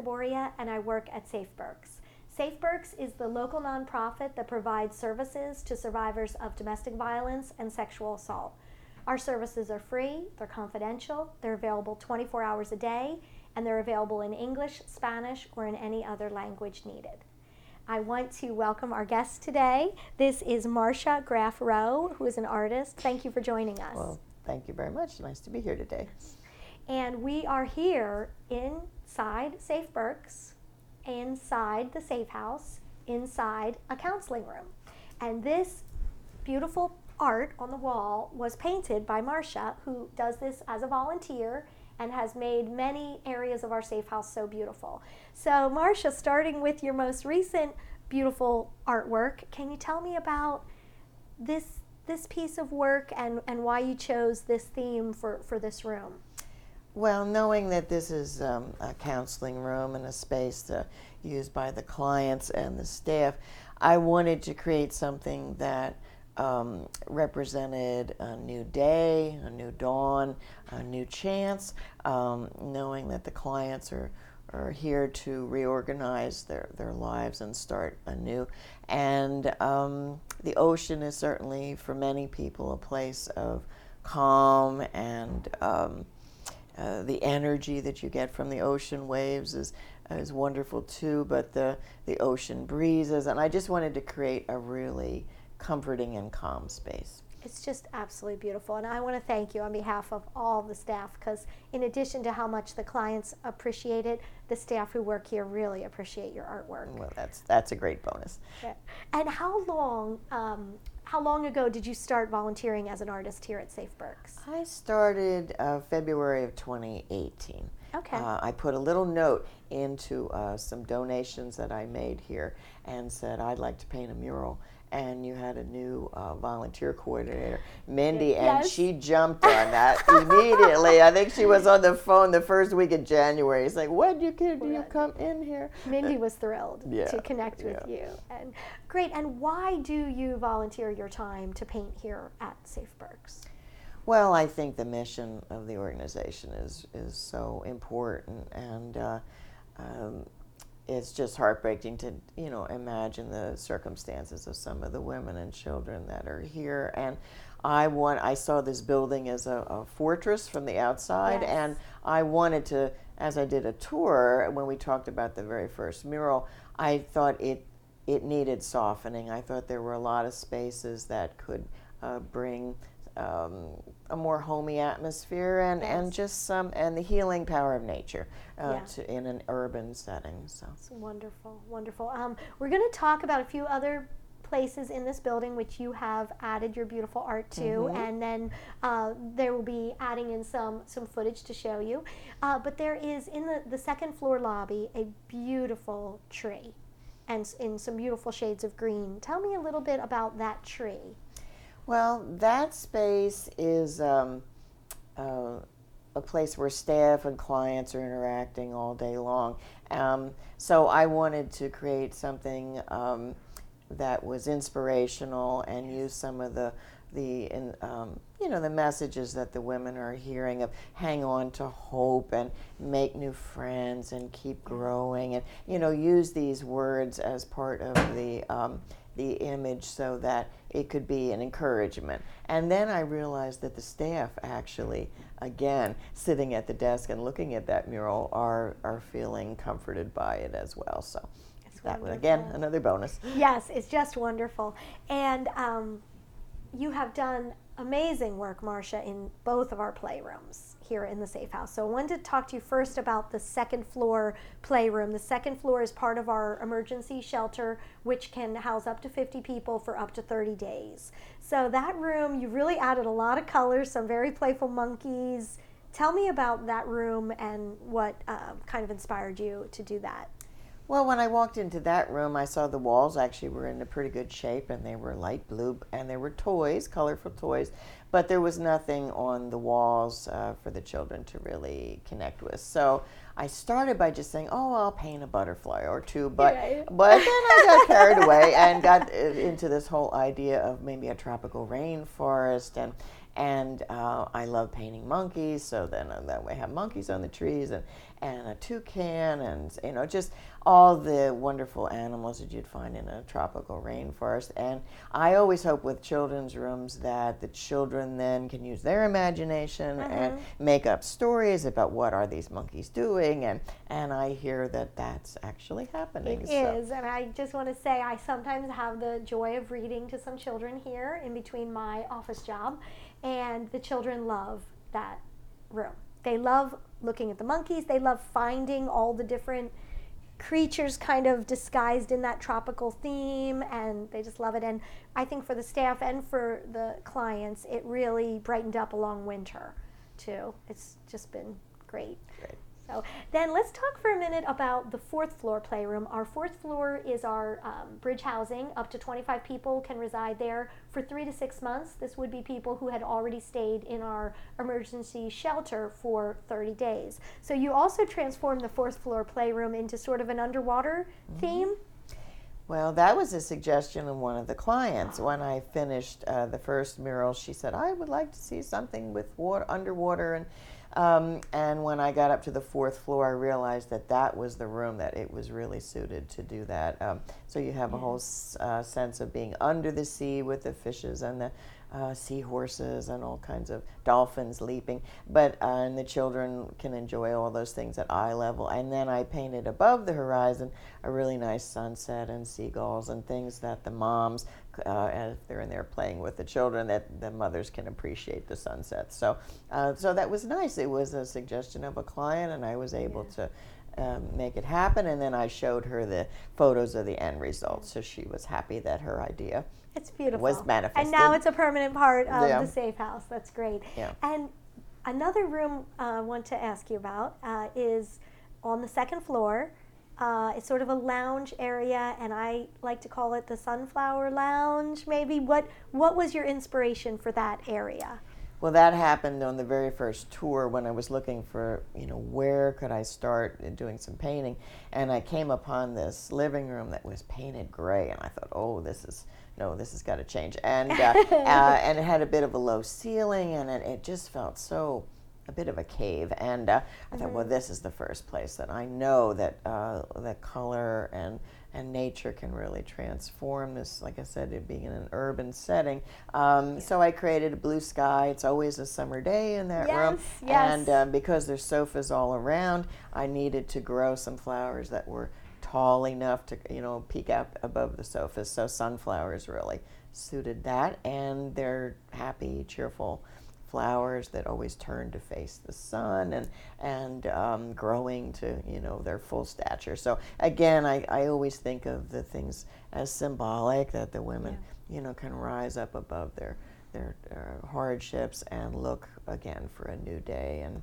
Gaboria, and I work at Safe Berks. Safe Berks is the local nonprofit that provides services to survivors of domestic violence and sexual assault. Our services are free, they're confidential, they're available 24 hours a day, and they're available in English, Spanish, or in any other language needed. I want to welcome our guest today. This is Marcia Graff Rowe, who is an artist. Thank you for joining us. Well, thank you very much. Nice to be here today. And we are here inside Safe Berks inside the safe house, inside a counseling room. And this beautiful art on the wall was painted by Marcia, who does this as a volunteer and has made many areas of our safe house so beautiful. So, Marcia, starting with your most recent beautiful artwork, can you tell me about this this piece of work and, and why you chose this theme for, for this room? Well, knowing that this is um, a counseling room and a space to, used by the clients and the staff, I wanted to create something that um, represented a new day, a new dawn, a new chance, um, knowing that the clients are, are here to reorganize their, their lives and start anew. And um, the ocean is certainly, for many people, a place of calm and um, uh, the energy that you get from the ocean waves is is wonderful too. But the the ocean breezes, and I just wanted to create a really comforting and calm space. It's just absolutely beautiful. And I want to thank you on behalf of all the staff because, in addition to how much the clients appreciate it, the staff who work here really appreciate your artwork. Well, that's, that's a great bonus. Yeah. And how long, um, how long ago did you start volunteering as an artist here at Safe Berks? I started uh, February of 2018. Okay. Uh, I put a little note into uh, some donations that I made here and said I'd like to paint a mural and you had a new uh, volunteer coordinator, Mindy, yes. and she jumped on that immediately. I think she was on the phone the first week of January. It's like, when do you can you come in here? Mindy was thrilled yeah, to connect with yeah. you, and great. And why do you volunteer your time to paint here at Safe Berks? Well, I think the mission of the organization is is so important, and uh, um, it's just heartbreaking to you know imagine the circumstances of some of the women and children that are here and i want i saw this building as a, a fortress from the outside yes. and i wanted to as i did a tour when we talked about the very first mural i thought it it needed softening i thought there were a lot of spaces that could uh, bring um, a more homey atmosphere and, yes. and just some and the healing power of nature uh, yeah. to, in an urban setting. So it's wonderful, wonderful. Um, we're going to talk about a few other places in this building which you have added your beautiful art to Mhm. and then uh, there will be adding in some some footage to show you uh, but there is in the, the second floor lobby a beautiful tree and in some beautiful shades of green tell me a little bit about that tree Well, that space is um, uh, a place where staff and clients are interacting all day long. Um, so I wanted to create something um, that was inspirational and use some of the the in, um, you know the messages that the women are hearing of hang on to hope and make new friends and keep growing and you know use these words as part of the um, the image so that it could be an encouragement. And then I realized that the staff actually, again, sitting at the desk and looking at that mural, are are feeling comforted by it as well. So It's that was again another bonus. yes it's just wonderful and um, you have done amazing work marcia in both of our playrooms here in the safe house. So i wanted to talk to you first about the second floor playroom. The second floor is part of our emergency shelter which can house up to 50 people for up to 30 days. So that room you really added a lot of colors some very playful monkeys. Tell me about that room and what uh, kind of inspired you to do that. Well, when I walked into that room, I saw the walls actually were in a pretty good shape and they were light blue and there were toys, colorful toys, but there was nothing on the walls uh, for the children to really connect with. So I started by just saying, oh, I'll paint a butterfly or two, but, Right. but then I got carried away and got uh, into this whole idea of maybe a tropical rainforest and and uh, I love painting monkeys. So then, uh, then we have monkeys on the trees, and and a toucan, and you know, just all the wonderful animals that you'd find in a tropical rainforest. And I always hope with children's rooms that the children then can use their imagination mm-hmm. and make up stories about what are these monkeys doing. And, and I hear that that's actually happening. It so. is, And I just want to say I sometimes have the joy of reading to some children here in between my office job. And the children love that room. They love looking at the monkeys. They love finding all the different creatures kind of disguised in that tropical theme and they just love it. And i think for the staff and for the clients it really brightened up a long winter too. It's just been great, great. So then let's talk for a minute about the fourth floor playroom. Our fourth floor is our um, bridge housing. Up to 25 people can reside there for three to six months. This would be people who had already stayed in our emergency shelter for 30 days. So you also transformed the fourth floor playroom into sort of an underwater mm-hmm. theme. Well, that was a suggestion of one of the clients. When I finished uh, the first mural, she said, "I would like to see something with water, underwater." And um, and when I got up to the fourth floor, I realized that that was the room that it was really suited to do that. Um, so you have a whole uh, sense of being under the sea with the fishes and the uh, seahorses and all kinds of dolphins leaping. But uh, and the children can enjoy all those things at eye level. And then I painted above the horizon a really nice sunset and seagulls and things that the moms, uh, if they're in there playing with the children, that the mothers can appreciate the sunset. So, uh, so that was nice. It was a suggestion of a client, and I was able yeah. to. Um, make it happen, and then I showed her the photos of the end results, so she was happy that her idea it's beautiful. Was manifested. And now it's a permanent part of yeah. the safe house. That's great. Yeah. And another room uh, I want to ask you about uh, is on the second floor. Uh, it's sort of a lounge area, and I like to call it the Sunflower Lounge. Maybe what what was your inspiration for that area? Well, that happened on the very first tour when I was looking for, you know, where could I start doing some painting, and I came upon this living room that was painted gray, and I thought, oh, this is no, this has got to change. And uh, uh, and it had a bit of a low ceiling, and it, it just felt so a bit of a cave. And uh, I thought, well, mm-hmm. this is the first place that I know that uh, that color and and nature can really transform this. Like I said, it being in an urban setting. Um, so I created a blue sky. It's always a summer day in that yes, room, yes. and uh, because there's sofas all around, I needed to grow some flowers that were tall enough to you know peek out above the sofas. So sunflowers really suited that, and they're happy, cheerful flowers that always turn to face the sun and and um, growing to you know their full stature. So again, I, I always think of the things as symbolic that the women yeah. you know can rise up above their their uh, hardships and look again for a new day and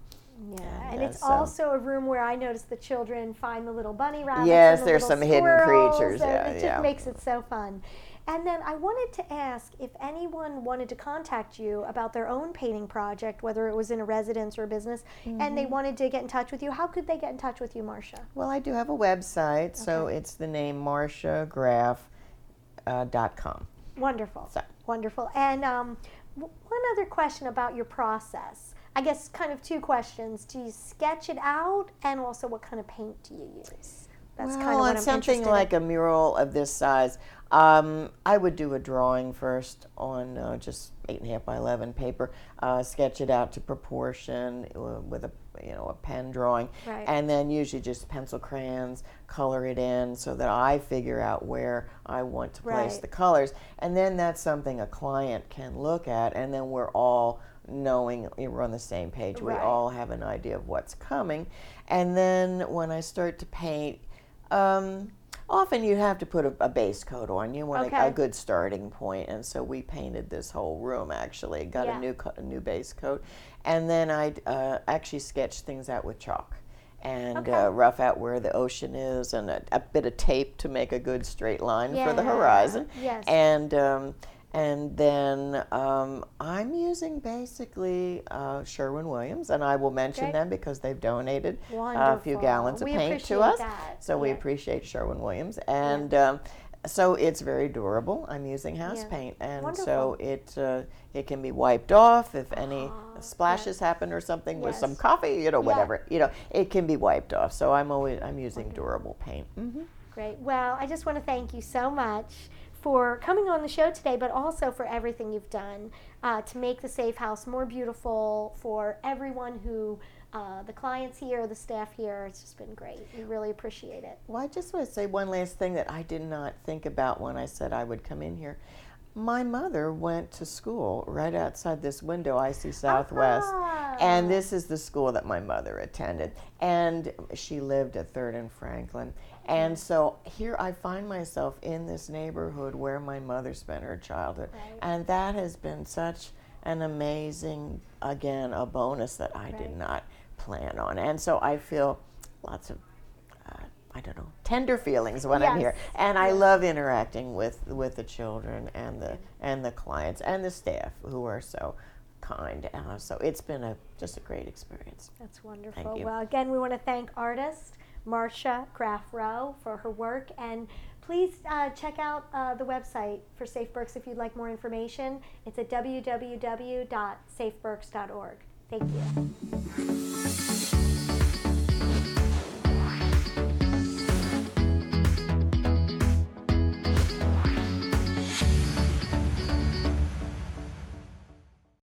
yeah, and, and it's so. also a room where I notice the children find the little bunny rabbits. Yes, the there's some hidden creatures. Yeah, it just yeah. makes it so fun. And then I wanted to ask if anyone wanted to contact you about their own painting project, whether it was in a residence or a business, mm-hmm. and they mm-hmm. wanted to get in touch with you. How could they get in touch with you, Marcia? Well, I do have a website, okay. so it's the name marciagraff.com. Uh, dot com Wonderful. So. Wonderful. And um, one other question about your process. I guess kind of two questions. Do you sketch it out, and also what kind of paint do you use? That's well, kind of what on I'm something like in. a mural of this size, um, I would do a drawing first on uh, just eight and a half by eleven paper, uh, sketch it out to proportion uh, with a you know a pen drawing, right. and then usually just pencil crayons, color it in so that I figure out where I want to place right. the colors, and then that's something a client can look at, and then we're all knowing we're on the same page. Right. We all have an idea of what's coming. And then when I start to paint, um, often you have to put a, a base coat on. You want okay. a, a, good starting point, and so we painted this whole room. Actually, got yeah. a new co- a new base coat, and then I uh, actually sketched things out with chalk. And okay. uh, rough out where the ocean is, and a, a, bit of tape to make a good straight line yeah. for the horizon. Yes. And um, and then um, I'm using basically uh, Sherwin Williams, and I will mention Great. them because they've donated Wonderful. a few gallons of we paint to us. That. So yeah. we appreciate Sherwin Williams. And yeah. um, so it's very durable. I'm using house Yeah. paint, and Wonderful. so it uh, it can be wiped off if any Ah, splashes happen or something with some coffee, you know, Yeah. whatever. You know, it can be wiped off. So I'm always I'm using Wonderful. durable paint. hmm Great. Well, I just want to thank you so much for coming on the show today, but also for everything you've done uh, to make the Safe House more beautiful for everyone who, uh, the clients here, the staff here. It's just been great. We really appreciate it. Well, I just want to say one last thing that I did not think about when I said I would come in here. My mother went to school right outside this window. I see Southwest. Ah. And this is the school that my mother attended. And she lived at 3rd and Franklin. And so here I find myself in this neighborhood where my mother spent her childhood. Right. And that has been such an amazing, again, a bonus that I Right. did not plan on. And so I feel lots of, uh, I don't know, tender feelings when I'm here. Yes. And I Yes. love interacting with, with the children and the, and the clients and the staff who are so kind. Uh, so it's been a just a great experience. That's wonderful. Well, again, we want to thank artist Marcia Graff Rowe for her work. And please uh, check out uh, the website for Safe Berks if you'd like more information. It's at www.safeberks.org. Thank you.